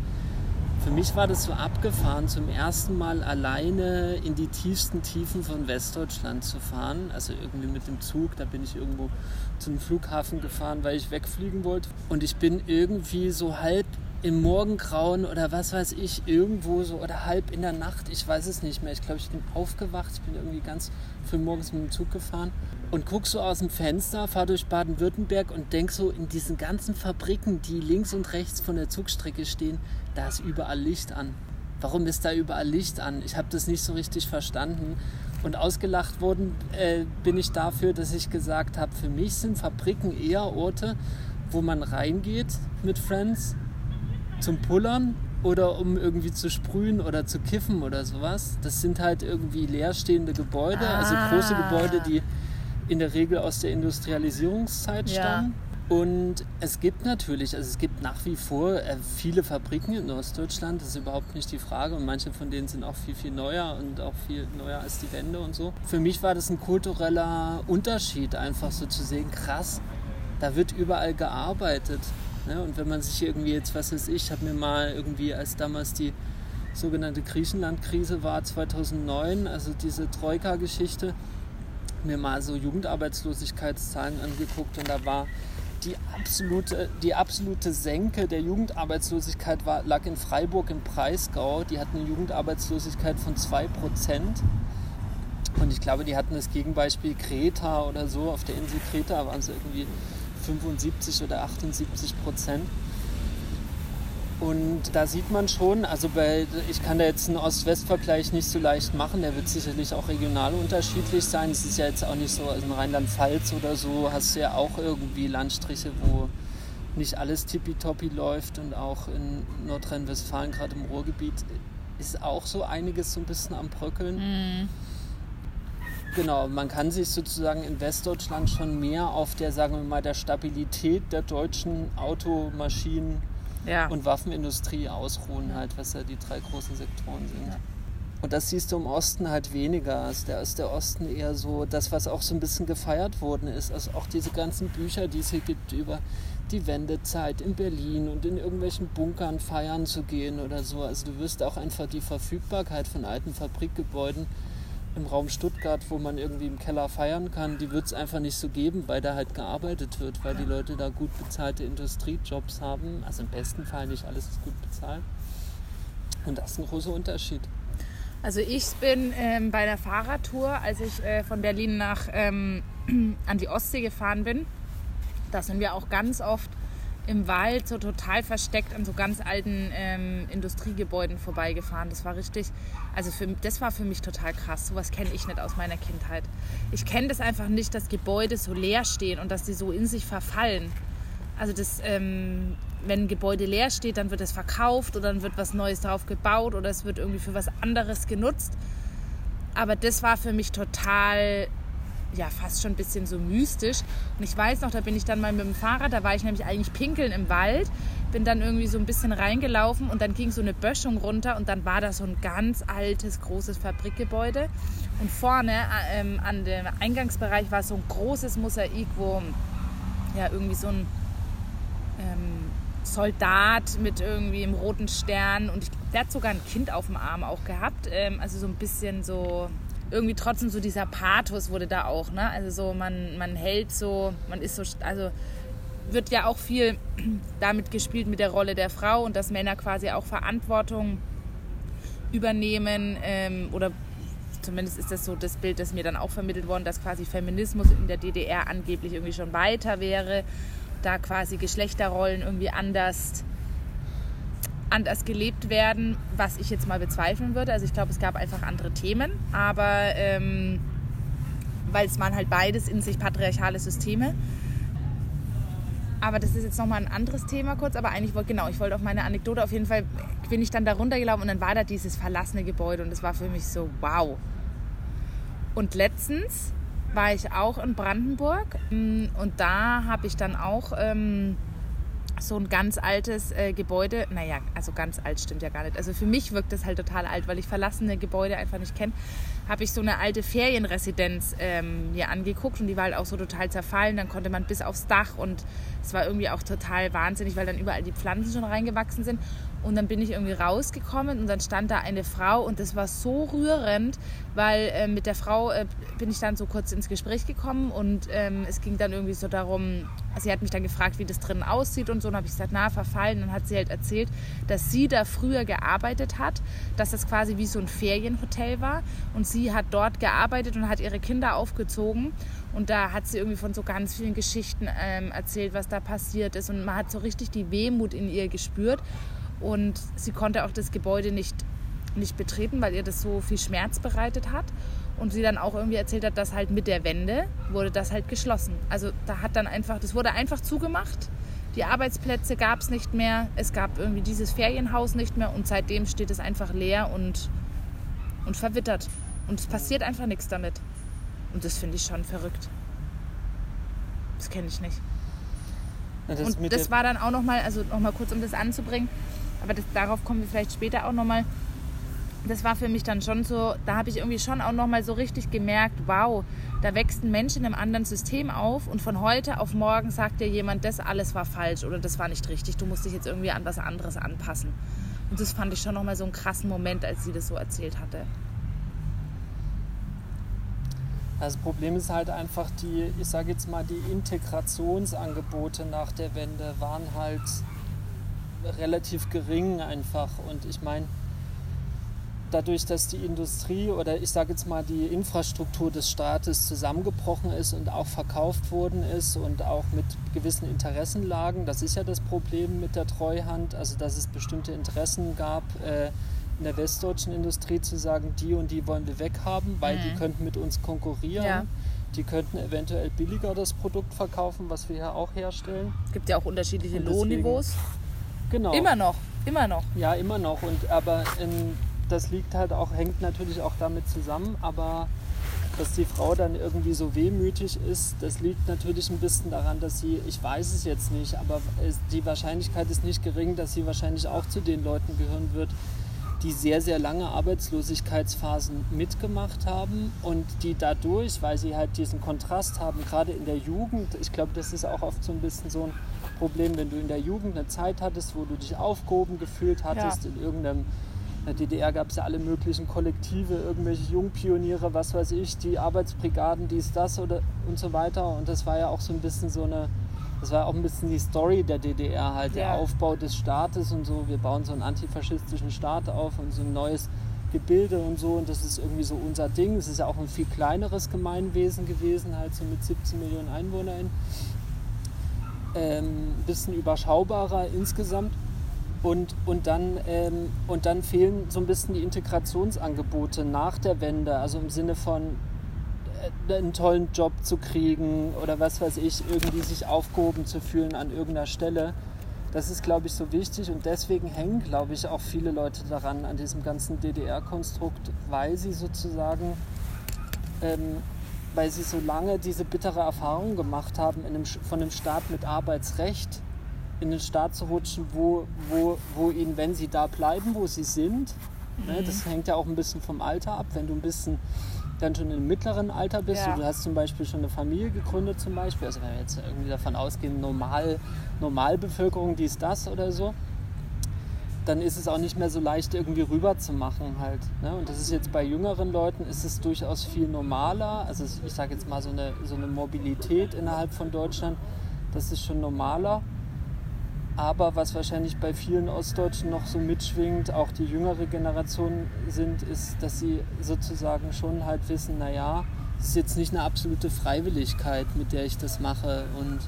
Für mich war das so abgefahren, zum ersten Mal alleine in die tiefsten Tiefen von Westdeutschland zu fahren. Also irgendwie mit dem Zug, da bin ich irgendwo zum Flughafen gefahren, weil ich wegfliegen wollte. Und ich bin irgendwie so halb im Morgengrauen oder was weiß ich, irgendwo so oder halb in der Nacht, ich weiß es nicht mehr. Ich glaube, ich bin aufgewacht, ich bin irgendwie ganz früh morgens mit dem Zug gefahren und guck so aus dem Fenster, fahr durch Baden-Württemberg und denk so in diesen ganzen Fabriken, die links und rechts von der Zugstrecke stehen, da ist überall Licht an. Warum ist da überall Licht an? Ich habe das nicht so richtig verstanden. Und ausgelacht worden äh, bin ich dafür, dass ich gesagt habe, für mich sind Fabriken eher Orte, wo man reingeht mit Friends zum Pullern oder um irgendwie zu sprühen oder zu kiffen oder sowas. Das sind halt irgendwie leerstehende Gebäude, also große Ah. Gebäude, die in der Regel aus der Industrialisierungszeit Ja. stammen. Und es gibt natürlich, also es gibt nach wie vor äh, viele Fabriken in Ostdeutschland, das ist überhaupt nicht die Frage. Und manche von denen sind auch viel, viel neuer und auch viel neuer als die Wende und so. Für mich war das ein kultureller Unterschied, einfach so zu sehen, krass, da wird überall gearbeitet. Ne? Und wenn man sich irgendwie jetzt, was weiß ich, ich habe mir mal irgendwie, als damals die sogenannte Griechenland-Krise war, 2009, also diese Troika-Geschichte, mir mal so Jugendarbeitslosigkeitszahlen angeguckt und da war die absolute, die absolute Senke der Jugendarbeitslosigkeit war, lag in Freiburg im Breisgau. Die hatten eine Jugendarbeitslosigkeit von 2%. Und ich glaube, die hatten das Gegenbeispiel Kreta oder so. Auf der Insel Kreta waren es irgendwie 75 oder 78 Prozent. Und da sieht man schon, also bei, ich kann da jetzt einen Ost-West-Vergleich nicht so leicht machen, der wird sicherlich auch regional unterschiedlich sein. Es ist ja jetzt auch nicht so, also in Rheinland-Pfalz oder so hast du ja auch irgendwie Landstriche, wo nicht alles tippitoppi läuft und auch in Nordrhein-Westfalen, gerade im Ruhrgebiet, ist auch so einiges so ein bisschen am Bröckeln. Genau, man kann sich sozusagen in Westdeutschland schon mehr auf der, sagen wir mal, der Stabilität der deutschen Auto-, Maschinen- Ja. und Waffenindustrie ausruhen, halt, was ja die drei großen Sektoren sind. Und das siehst du im Osten halt weniger. Also da ist der Osten eher so das, was auch so ein bisschen gefeiert worden ist. Also auch diese ganzen Bücher, die es hier gibt über die Wendezeit in Berlin und in irgendwelchen Bunkern feiern zu gehen oder so. Also du wirst auch einfach die Verfügbarkeit von alten Fabrikgebäuden im Raum Stuttgart, wo man irgendwie im Keller feiern kann, die wird es einfach nicht so geben, weil da halt gearbeitet wird, weil die Leute da gut bezahlte Industriejobs haben. Also im besten Fall nicht alles ist gut bezahlt. Und das ist ein großer Unterschied. Also ich bin ähm, bei der Fahrradtour, als ich äh, von Berlin nach ähm, an die Ostsee gefahren bin, da sind wir auch ganz oft im Wald so total versteckt an so ganz alten ähm, Industriegebäuden vorbeigefahren. Das war richtig, also für, das war für mich total krass. Sowas kenne ich nicht aus meiner Kindheit. Ich kenne das einfach nicht, dass Gebäude so leer stehen und dass sie so in sich verfallen. Also das, ähm, wenn ein Gebäude leer steht, dann wird es verkauft oder dann wird was Neues drauf gebaut oder es wird irgendwie für was anderes genutzt. Aber das war für mich total, ja, fast schon ein bisschen so mystisch. Und ich weiß noch, da bin ich dann mal mit dem Fahrrad, da war ich nämlich eigentlich pinkeln im Wald, bin dann irgendwie so ein bisschen reingelaufen und dann ging so eine Böschung runter und dann war da so ein ganz altes, großes Fabrikgebäude. Und vorne äh, ähm, an dem Eingangsbereich war so ein großes Mosaik, wo ja irgendwie so ein ähm, Soldat mit irgendwie im roten Stern und ich, der hat sogar ein Kind auf dem Arm auch gehabt. Ähm, also so ein bisschen so, irgendwie trotzdem so dieser Pathos wurde da auch, ne? Also so, man, man hält so, man ist so, also wird ja auch viel damit gespielt mit der Rolle der Frau und dass Männer quasi auch Verantwortung übernehmen ähm, oder zumindest ist das so das Bild, das mir dann auch vermittelt worden, dass quasi Feminismus in der DDR angeblich irgendwie schon weiter wäre, da quasi Geschlechterrollen irgendwie anders anders gelebt werden, was ich jetzt mal bezweifeln würde. Also ich glaube, es gab einfach andere Themen, aber ähm, weil es waren halt beides in sich patriarchale Systeme. Aber das ist jetzt nochmal ein anderes Thema kurz. Aber eigentlich wollte, genau, ich wollte auf meine Anekdote auf jeden Fall, bin ich dann da runtergelaufen und dann war da dieses verlassene Gebäude und das war für mich so, wow. Und letztens war ich auch in Brandenburg mm, und da habe ich dann auch ähm, so ein ganz altes äh, Gebäude, naja, also ganz alt stimmt ja gar nicht. Also für mich wirkt das halt total alt, weil ich verlassene Gebäude einfach nicht kenne habe ich so eine alte Ferienresidenz ähm, mir angeguckt und die war halt auch so total zerfallen. Dann konnte man bis aufs Dach und es war irgendwie auch total wahnsinnig, weil dann überall die Pflanzen schon reingewachsen sind. Und dann bin ich irgendwie rausgekommen und dann stand da eine Frau und das war so rührend, weil äh, mit der Frau äh, bin ich dann so kurz ins Gespräch gekommen und ähm, es ging dann irgendwie so darum, sie hat mich dann gefragt, wie das drinnen aussieht und so. Und habe ich gesagt, na, verfallen. Dann hat sie halt erzählt, dass sie da früher gearbeitet hat, dass das quasi wie so ein Ferienhotel war und sie hat dort gearbeitet und hat ihre Kinder aufgezogen. Und da hat sie irgendwie von so ganz vielen Geschichten ähm, erzählt, was da passiert ist. Und man hat so richtig die Wehmut in ihr gespürt. Und sie konnte auch das Gebäude nicht, nicht betreten, weil ihr das so viel Schmerz bereitet hat. Und sie dann auch irgendwie erzählt hat, dass halt mit der Wende wurde das halt geschlossen. Also da hat dann einfach, das wurde einfach zugemacht. Die Arbeitsplätze gab es nicht mehr. Es gab irgendwie dieses Ferienhaus nicht mehr. Und seitdem steht es einfach leer und, und verwittert. Und es passiert einfach nichts damit. Und das finde ich schon verrückt. Das kenne ich nicht. Ja, das und das war dann auch nochmal, also nochmal kurz, um das anzubringen, aber das, darauf kommen wir vielleicht später auch nochmal. Das war für mich dann schon so, da habe ich irgendwie schon auch nochmal so richtig gemerkt, wow, da wächst ein Mensch in einem anderen System auf und von heute auf morgen sagt dir jemand, das alles war falsch oder das war nicht richtig, du musst dich jetzt irgendwie an was anderes anpassen. Und das fand ich schon nochmal so einen krassen Moment, als sie das so erzählt hatte. Das Problem ist halt einfach die, ich sage jetzt mal, die Integrationsangebote nach der Wende waren halt relativ gering einfach. Und ich meine, dadurch, dass die Industrie oder ich sage jetzt mal die Infrastruktur des Staates zusammengebrochen ist und auch verkauft worden ist und auch mit gewissen Interessenlagen, das ist ja das Problem mit der Treuhand, also dass es bestimmte Interessen gab, äh, in der westdeutschen Industrie zu sagen, die und die wollen wir weghaben, weil mhm. die könnten mit uns konkurrieren. Ja. Die könnten eventuell billiger das Produkt verkaufen, was wir hier auch herstellen. Es gibt ja auch unterschiedliche Lohnniveaus. Genau. Immer noch, immer noch. Ja, immer noch. Und aber in, das liegt halt auch, hängt natürlich auch damit zusammen, aber dass die Frau dann irgendwie so wehmütig ist, das liegt natürlich ein bisschen daran, dass sie, ich weiß es jetzt nicht, aber die Wahrscheinlichkeit ist nicht gering, dass sie wahrscheinlich auch zu den Leuten gehören wird, die sehr, sehr lange Arbeitslosigkeitsphasen mitgemacht haben und die dadurch, weil sie halt diesen Kontrast haben, gerade in der Jugend, ich glaube, das ist auch oft so ein bisschen so ein Problem, wenn du in der Jugend eine Zeit hattest, wo du dich aufgehoben gefühlt hattest ja. in irgendeinem in der DDR gab es ja alle möglichen Kollektive, irgendwelche Jungpioniere, was weiß ich, die Arbeitsbrigaden, dies, das oder und so weiter. Und das war ja auch so ein bisschen so eine das war auch ein bisschen die Story der DDR, halt ja. der Aufbau des Staates und so. Wir bauen so einen antifaschistischen Staat auf und so ein neues Gebilde und so. Und das ist irgendwie so unser Ding. Es ist ja auch ein viel kleineres Gemeinwesen gewesen, halt so mit 17 Millionen EinwohnerInnen. Ähm, ein bisschen überschaubarer insgesamt. Und, und, dann, ähm, und dann fehlen so ein bisschen die Integrationsangebote nach der Wende, also im Sinne von, einen tollen Job zu kriegen oder was weiß ich, irgendwie sich aufgehoben zu fühlen an irgendeiner Stelle. Das ist, glaube ich, so wichtig und deswegen hängen, glaube ich, auch viele Leute daran, an diesem ganzen DDR-Konstrukt, weil sie sozusagen, ähm, weil sie so lange diese bittere Erfahrung gemacht haben, einem, von einem Staat mit Arbeitsrecht in den Staat zu rutschen, wo, wo, wo ihnen, wenn sie da bleiben, wo sie sind, ne, mhm. ne, das hängt ja auch ein bisschen vom Alter ab, wenn du ein bisschen dann schon im mittleren Alter bist, Ja. du hast zum Beispiel schon eine Familie gegründet zum Beispiel, also wenn wir jetzt irgendwie davon ausgehen, Normal, Normalbevölkerung, dies, das oder so, dann ist es auch nicht mehr so leicht irgendwie rüber zu machen halt. Ne? Und das ist jetzt bei jüngeren Leuten ist es durchaus viel normaler. Also ich sage jetzt mal so eine, so eine Mobilität innerhalb von Deutschland, das ist schon normaler. Aber was wahrscheinlich bei vielen Ostdeutschen noch so mitschwingt, auch die jüngere Generation sind, ist, dass sie sozusagen schon halt wissen, naja, es ist jetzt nicht eine absolute Freiwilligkeit, mit der ich das mache. Und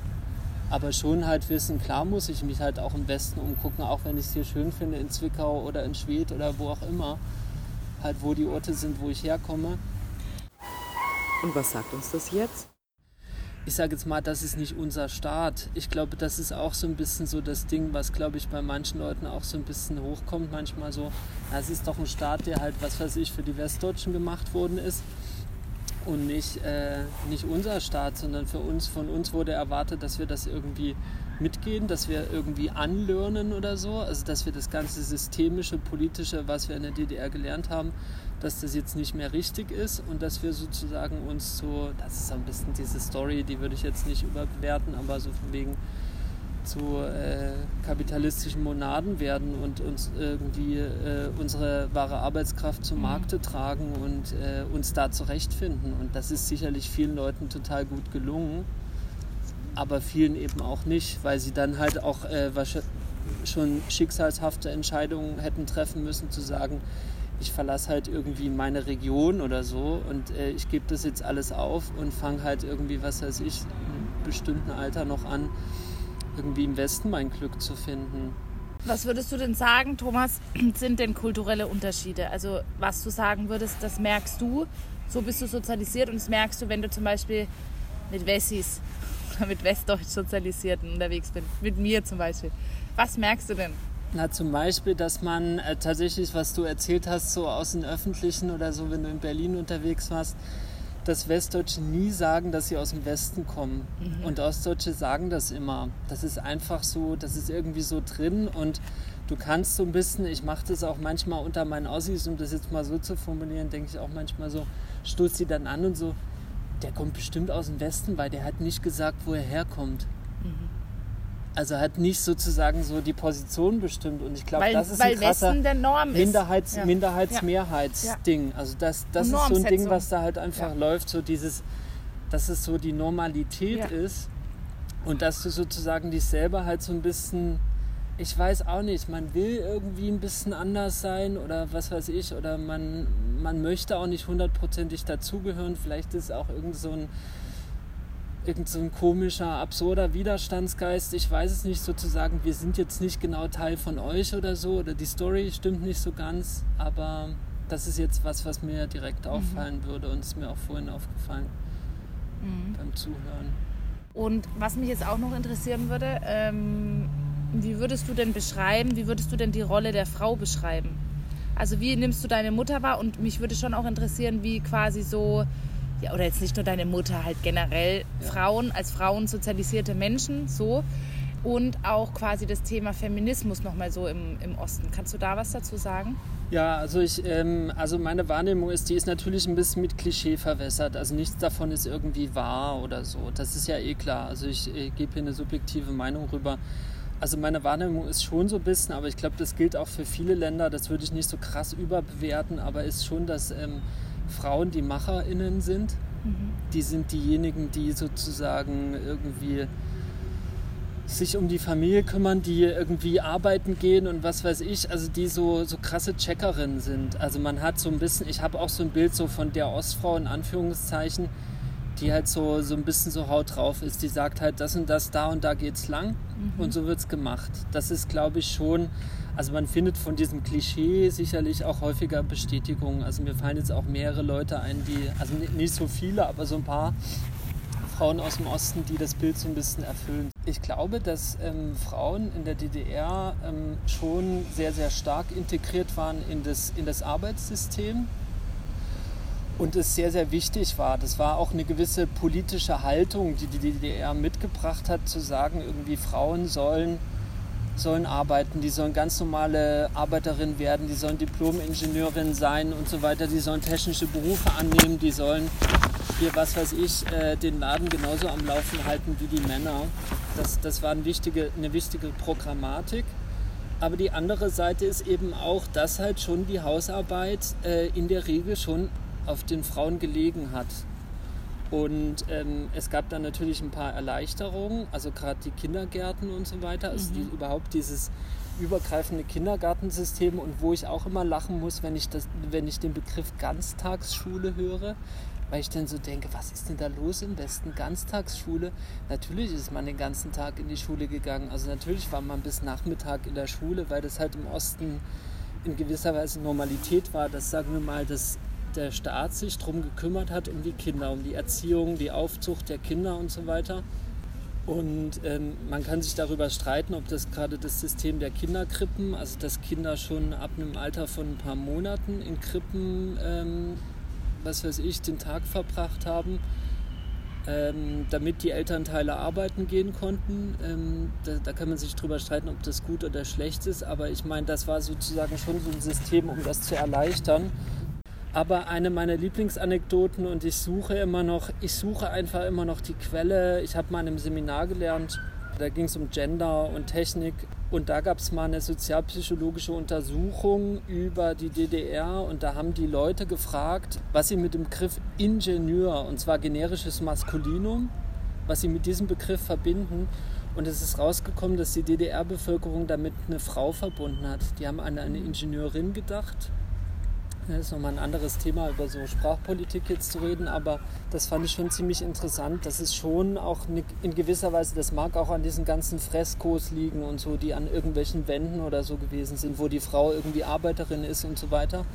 aber schon halt wissen, klar muss ich mich halt auch im Westen umgucken, auch wenn ich es hier schön finde, in Zwickau oder in Schwedt oder wo auch immer, halt wo die Orte sind, wo ich herkomme. Und was sagt uns das jetzt? Ich sage jetzt mal, das ist nicht unser Staat. Ich glaube, das ist auch so ein bisschen so das Ding, was, glaube ich, bei manchen Leuten auch so ein bisschen hochkommt. Manchmal so, na, es ist doch ein Staat, der halt, was weiß ich, für die Westdeutschen gemacht worden ist. Und nicht, äh, nicht unser Staat, sondern für uns, von uns wurde erwartet, dass wir das irgendwie mitgehen, dass wir irgendwie anlernen oder so. Also dass wir das ganze systemische, politische, was wir in der DDR gelernt haben, dass das jetzt nicht mehr richtig ist und dass wir sozusagen uns so, das ist so ein bisschen diese Story, die würde ich jetzt nicht überbewerten, aber so von wegen zu äh, kapitalistischen Monaden werden und uns irgendwie äh, unsere wahre Arbeitskraft zum Markte tragen und äh, uns da zurechtfinden. Und das ist sicherlich vielen Leuten total gut gelungen, aber vielen eben auch nicht, weil sie dann halt auch äh, schon schicksalshafte Entscheidungen hätten treffen müssen, zu sagen, ich verlasse halt irgendwie meine Region oder so und äh, ich gebe das jetzt alles auf und fange halt irgendwie, was weiß ich, einem bestimmten Alter noch an, irgendwie im Westen mein Glück zu finden. Was würdest du denn sagen, Thomas, sind denn kulturelle Unterschiede? Also was du sagen würdest, das merkst du, so bist du sozialisiert und das merkst du, wenn du zum Beispiel mit Wessis oder mit Westdeutsch Sozialisierten unterwegs bist, mit mir zum Beispiel. Was merkst du denn? Na, zum Beispiel, dass man äh, tatsächlich, was du erzählt hast, so aus dem Öffentlichen oder so, wenn du in Berlin unterwegs warst, dass Westdeutsche nie sagen, dass sie aus dem Westen kommen. Und Ostdeutsche sagen das immer. Das ist einfach so, das ist irgendwie so drin und du kannst so ein bisschen, ich mache das auch manchmal unter meinen Aussies, um das jetzt mal so zu formulieren, denke ich auch manchmal so, stoß sie dann an und so, der kommt bestimmt aus dem Westen, weil der hat nicht gesagt, wo er herkommt. Also hat nicht sozusagen so die Position bestimmt. Und ich glaube, das ist weil ein krasser Westen der Norm ist. Minderheits, Ja. Minderheits-Mehrheitsding. Also das, das ist so ein Ding, was da halt einfach Ja. läuft, so dieses, dass es so die Normalität Ja. ist und dass du sozusagen dich selber halt so ein bisschen, ich weiß auch nicht, man will irgendwie ein bisschen anders sein oder was weiß ich, oder man, man möchte auch nicht hundertprozentig dazugehören. Vielleicht ist auch irgend so ein irgend so ein komischer, absurder Widerstandsgeist. Ich weiß es nicht, sozusagen, wir sind jetzt nicht genau Teil von euch oder so, oder die Story stimmt nicht so ganz, aber das ist jetzt was, was mir direkt auffallen würde und ist mir auch vorhin aufgefallen beim Zuhören. Und was mich jetzt auch noch interessieren würde, ähm, wie würdest du denn beschreiben, wie würdest du denn die Rolle der Frau beschreiben? Also wie nimmst du deine Mutter wahr? Und mich würde schon auch interessieren, wie quasi so, ja, oder jetzt nicht nur deine Mutter, halt generell Frauen als Frauen sozialisierte Menschen so. Und auch quasi das Thema Feminismus nochmal so im, im Osten. Kannst du da was dazu sagen? Ja, also ich, ähm, also meine Wahrnehmung ist, die ist natürlich ein bisschen mit Klischee verwässert. Also nichts davon ist irgendwie wahr oder so. Das ist ja eh klar. Also ich äh, gebe hier eine subjektive Meinung rüber. Also meine Wahrnehmung ist schon so ein bisschen, aber ich glaube, das gilt auch für viele Länder. Das würde ich nicht so krass überbewerten, aber ist schon, dass ähm, Frauen die MacherInnen sind. Die sind diejenigen, die sozusagen irgendwie sich um die Familie kümmern, die irgendwie arbeiten gehen und was weiß ich, also die so, so krasse Checkerinnen sind. Also man hat so ein bisschen, ich habe auch so ein Bild so von der Ostfrau in Anführungszeichen, die halt so, so ein bisschen so haut drauf ist. Die sagt halt, das und das, da und da geht's lang und so wird's gemacht. Das ist, glaube ich, schon, also man findet von diesem Klischee sicherlich auch häufiger Bestätigung. Also mir fallen jetzt auch mehrere Leute ein, die, also nicht so viele, aber so ein paar Frauen aus dem Osten, die das Bild so ein bisschen erfüllen. Ich glaube, dass ähm, Frauen in der DDR ähm, schon sehr, sehr stark integriert waren in das, in das Arbeitssystem und es sehr, sehr wichtig war. Das war auch eine gewisse politische Haltung, die die DDR mitgebracht hat, zu sagen, irgendwie Frauen sollen sollen arbeiten, die sollen ganz normale Arbeiterin werden, die sollen Diplom-Ingenieurin sein und so weiter, die sollen technische Berufe annehmen, die sollen hier, was weiß ich, äh, den Laden genauso am Laufen halten wie die Männer. Das, das war eine wichtige, eine wichtige Programmatik. Aber die andere Seite ist eben auch, dass halt schon die Hausarbeit äh, in der Regel schon auf den Frauen gelegen hat. Und ähm, es gab dann natürlich ein paar Erleichterungen, also gerade die Kindergärten und so weiter, also die, überhaupt dieses übergreifende Kindergartensystem und wo ich auch immer lachen muss, wenn ich, das, wenn ich den Begriff Ganztagsschule höre, weil ich dann so denke, was ist denn da los im Westen? Ganztagsschule? Natürlich ist man den ganzen Tag in die Schule gegangen. Also natürlich war man bis Nachmittag in der Schule, weil das halt im Osten in gewisser Weise Normalität war, dass, sagen wir mal, dass der Staat sich darum gekümmert hat, um die Kinder, um die Erziehung, die Aufzucht der Kinder und so weiter. Und ähm, man kann sich darüber streiten, ob das gerade das System der Kinderkrippen, also dass Kinder schon ab einem Alter von ein paar Monaten in Krippen ähm, was weiß ich, den Tag verbracht haben, ähm, damit die Elternteile arbeiten gehen konnten. Ähm, da, da, kann man sich drüber streiten, ob das gut oder schlecht ist, aber ich meine, das war sozusagen schon so ein System, um das zu erleichtern. Aber eine meiner Lieblingsanekdoten und ich suche immer noch, ich suche einfach immer noch die Quelle. Ich habe mal in einem Seminar gelernt, da ging es um Gender und Technik und da gab es mal eine sozialpsychologische Untersuchung über die DDR und da haben die Leute gefragt, was sie mit dem Begriff Ingenieur, und zwar generisches Maskulinum, was sie mit diesem Begriff verbinden. Und es ist rausgekommen, dass die DDR-Bevölkerung damit eine Frau verbunden hat. Die haben an eine Ingenieurin gedacht das ist nochmal ein anderes Thema, über so Sprachpolitik jetzt zu reden, aber das fand ich schon ziemlich interessant. Das ist schon auch in gewisser Weise, das mag auch an diesen ganzen Freskos liegen und so, die an irgendwelchen Wänden oder so gewesen sind, wo die Frau irgendwie Arbeiterin ist und so weiter.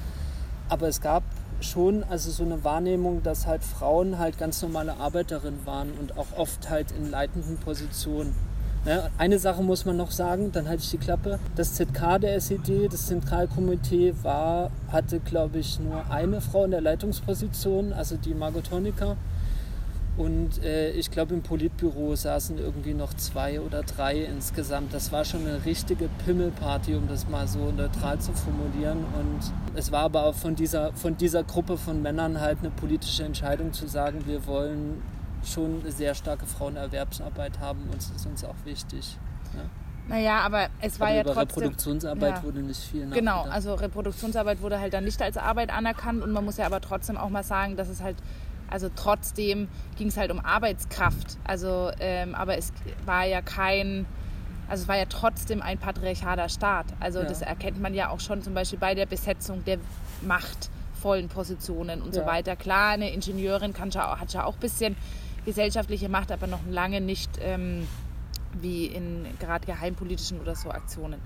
Aber es gab schon also so eine Wahrnehmung, dass halt Frauen halt ganz normale Arbeiterinnen waren und auch oft halt in leitenden Positionen. Eine Sache muss man noch sagen, dann halte ich die Klappe. Das ZK der SED, das Zentralkomitee, war, hatte, glaube ich, nur eine Frau in der Leitungsposition, also die Margot Honecker. Und äh, ich glaube, im Politbüro saßen irgendwie noch zwei oder drei insgesamt. Das war schon eine richtige Pimmelparty, um das mal so neutral zu formulieren. Und es war aber auch von dieser, von dieser Gruppe von Männern halt eine politische Entscheidung zu sagen, wir wollen schon eine sehr starke Frauenerwerbsarbeit haben und das ist uns auch wichtig. Ja. Naja, aber es war aber ja über trotzdem... Reproduktionsarbeit ja. wurde nicht viel Genau, also Reproduktionsarbeit wurde halt dann nicht als Arbeit anerkannt und man muss ja aber trotzdem auch mal sagen, dass es halt also trotzdem ging es halt um Arbeitskraft. Also, ähm, aber es war ja kein, also es war ja trotzdem ein patriarchaler Staat. Also ja. das erkennt man ja auch schon zum Beispiel bei der Besetzung der machtvollen Positionen und ja. so weiter. Klar, eine Ingenieurin kann hat ja auch ein bisschen gesellschaftliche Macht, aber noch lange nicht ähm, wie in gerade geheimpolitischen oder so Aktionen.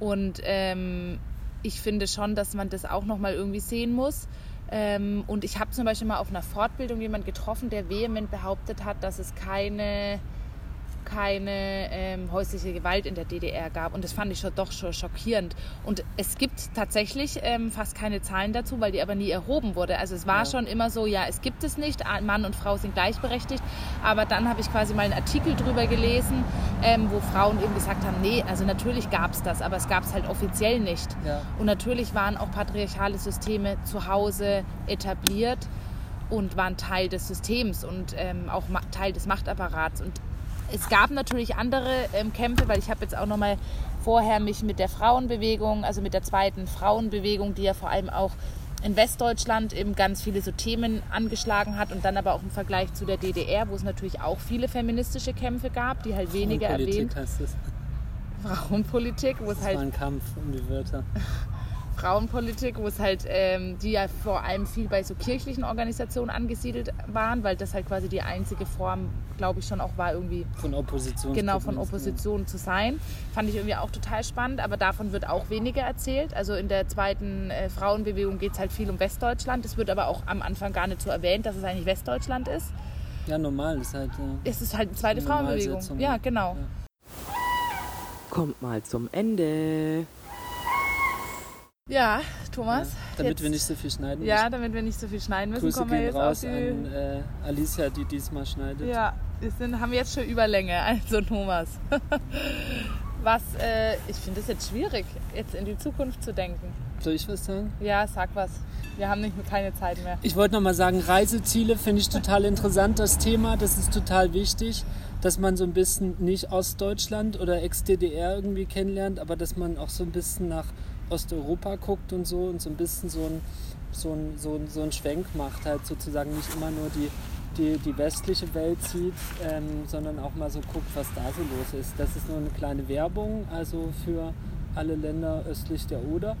Und ähm, ich finde schon, dass man das auch nochmal irgendwie sehen muss. Ähm, und ich habe zum Beispiel mal auf einer Fortbildung jemanden getroffen, der vehement behauptet hat, dass es keine keine ähm, häusliche Gewalt in der DDR gab. Und das fand ich schon, doch schon schockierend. Und es gibt tatsächlich ähm, fast keine Zahlen dazu, weil die aber nie erhoben wurde. Also es war ja. schon immer so, ja, es gibt es nicht, Mann und Frau sind gleichberechtigt. Aber dann habe ich quasi mal einen Artikel drüber gelesen, ähm, wo Frauen eben gesagt haben, nee, also natürlich gab es das, aber es gab es halt offiziell nicht. Ja. Und natürlich waren auch patriarchale Systeme zu Hause etabliert und waren Teil des Systems und ähm, auch Teil des Machtapparats. Und es gab natürlich andere ähm, Kämpfe, weil ich habe jetzt auch noch mal vorher mich mit der Frauenbewegung, also mit der zweiten Frauenbewegung, die ja vor allem auch in Westdeutschland eben ganz viele so Themen angeschlagen hat und dann aber auch im Vergleich zu der DDR, wo es natürlich auch viele feministische Kämpfe gab, die halt weniger erwähnt. Heißt es. Frauenpolitik, wo es halt. war ein Kampf um die Wörter. Frauenpolitik, wo es halt, ähm, die ja vor allem viel bei so kirchlichen Organisationen angesiedelt waren, weil das halt quasi die einzige Form, glaube ich, schon auch war, irgendwie von Opposition. Genau, von Opposition zu sein. Fand ich irgendwie auch total spannend, aber davon wird auch weniger erzählt. Also in der zweiten äh, Frauenbewegung geht es halt viel um Westdeutschland. Es wird aber auch am Anfang gar nicht so erwähnt, dass es eigentlich Westdeutschland ist. Ja, normal ist halt. Äh, es ist halt eine zweite Frauenbewegung. Ja, genau. Ja. Kommt mal zum Ende. Ja, Thomas. Ja, damit jetzt, wir nicht so viel schneiden müssen. Ja, damit wir nicht so viel schneiden müssen, Grüße kommen wir jetzt raus die... an äh, Alicia, die diesmal schneidet. Ja, wir sind, haben jetzt schon Überlänge, also Thomas. Was, äh, ich finde es jetzt schwierig, jetzt in die Zukunft zu denken. Soll ich was sagen? Ja, sag was. Wir haben nicht keine Zeit mehr. Ich wollte noch mal sagen, Reiseziele finde ich total interessant, das Thema. Das ist total wichtig, dass man so ein bisschen nicht Ostdeutschland oder Ex-DDR irgendwie kennenlernt, aber dass man auch so ein bisschen nach Osteuropa guckt und so und so ein bisschen so ein, so ein, so ein, so ein Schwenk macht, halt sozusagen nicht immer nur die, die, die westliche Welt sieht, ähm, sondern auch mal so guckt, was da so los ist. Das ist nur eine kleine Werbung, also für alle Länder östlich der Oder.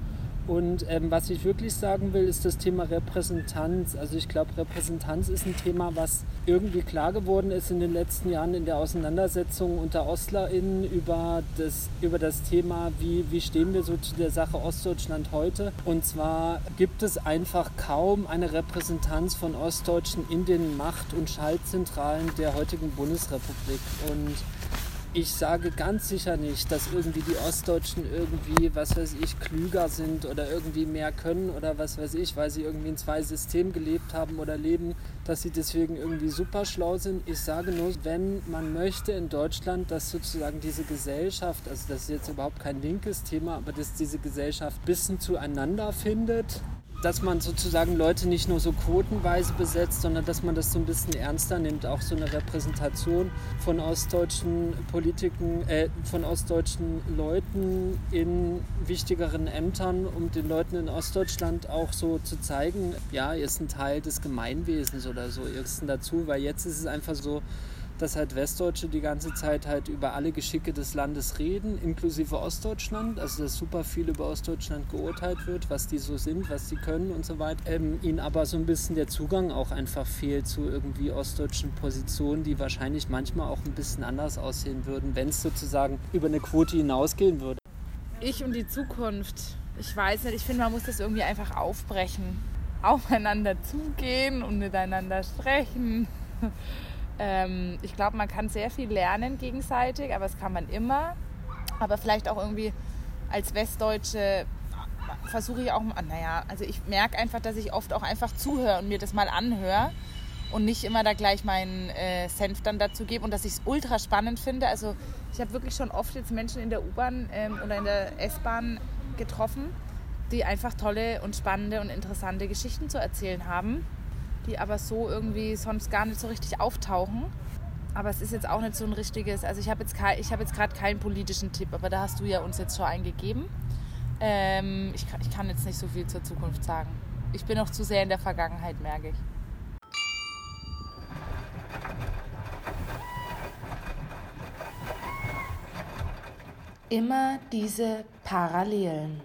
Und ähm, was ich wirklich sagen will, ist das Thema Repräsentanz. Also ich glaube, Repräsentanz ist ein Thema, was irgendwie klar geworden ist in den letzten Jahren in der Auseinandersetzung unter OstlerInnen über das, über das Thema, wie, wie stehen wir so zu der Sache Ostdeutschland heute. Und zwar gibt es einfach kaum eine Repräsentanz von Ostdeutschen in den Macht- und Schaltzentralen der heutigen Bundesrepublik. Und ich sage ganz sicher nicht, dass irgendwie die Ostdeutschen irgendwie, was weiß ich, klüger sind oder irgendwie mehr können oder was weiß ich, weil sie irgendwie in zwei Systemen gelebt haben oder leben, dass sie deswegen irgendwie super schlau sind. Ich sage nur, wenn man möchte in Deutschland, dass sozusagen diese Gesellschaft, also das ist jetzt überhaupt kein linkes Thema, aber dass diese Gesellschaft bisschen zueinander findet, dass man sozusagen Leute nicht nur so quotenweise besetzt, sondern dass man das so ein bisschen ernster nimmt, auch so eine Repräsentation von ostdeutschen Politiken, äh, von ostdeutschen Leuten in wichtigeren Ämtern, um den Leuten in Ostdeutschland auch so zu zeigen, ja, ihr ist ein Teil des Gemeinwesens oder so, ihr ist dazu, weil jetzt ist es einfach so, dass halt Westdeutsche die ganze Zeit halt über alle Geschicke des Landes reden, inklusive Ostdeutschland, also dass super viel über Ostdeutschland geurteilt wird, was die so sind, was die können und so weiter. Ähm, ihnen aber so ein bisschen der Zugang auch einfach fehlt zu irgendwie ostdeutschen Positionen, die wahrscheinlich manchmal auch ein bisschen anders aussehen würden, wenn es sozusagen über eine Quote hinausgehen würde. Ich und die Zukunft. Ich weiß nicht, ich finde, man muss das irgendwie einfach aufbrechen. Aufeinander zugehen und miteinander sprechen. Ähm, ich glaube, man kann sehr viel lernen gegenseitig, aber das kann man immer. Aber vielleicht auch irgendwie als Westdeutsche versuche ich auch, naja, also ich merke einfach, dass ich oft auch einfach zuhöre und mir das mal anhöre und nicht immer da gleich meinen äh, Senf dann dazu gebe und dass ich es ultra spannend finde. Also ich habe wirklich schon oft jetzt Menschen in der U-Bahn ähm, oder in der S-Bahn getroffen, die einfach tolle und spannende und interessante Geschichten zu erzählen haben die aber so irgendwie sonst gar nicht so richtig auftauchen. Aber es ist jetzt auch nicht so ein richtiges, also ich habe jetzt, hab jetzt gerade keinen politischen Tipp, aber da hast du ja uns jetzt schon einen gegeben. Ähm, ich, ich kann jetzt nicht so viel zur Zukunft sagen. Ich bin noch zu sehr in der Vergangenheit, merke ich. Immer diese Parallelen.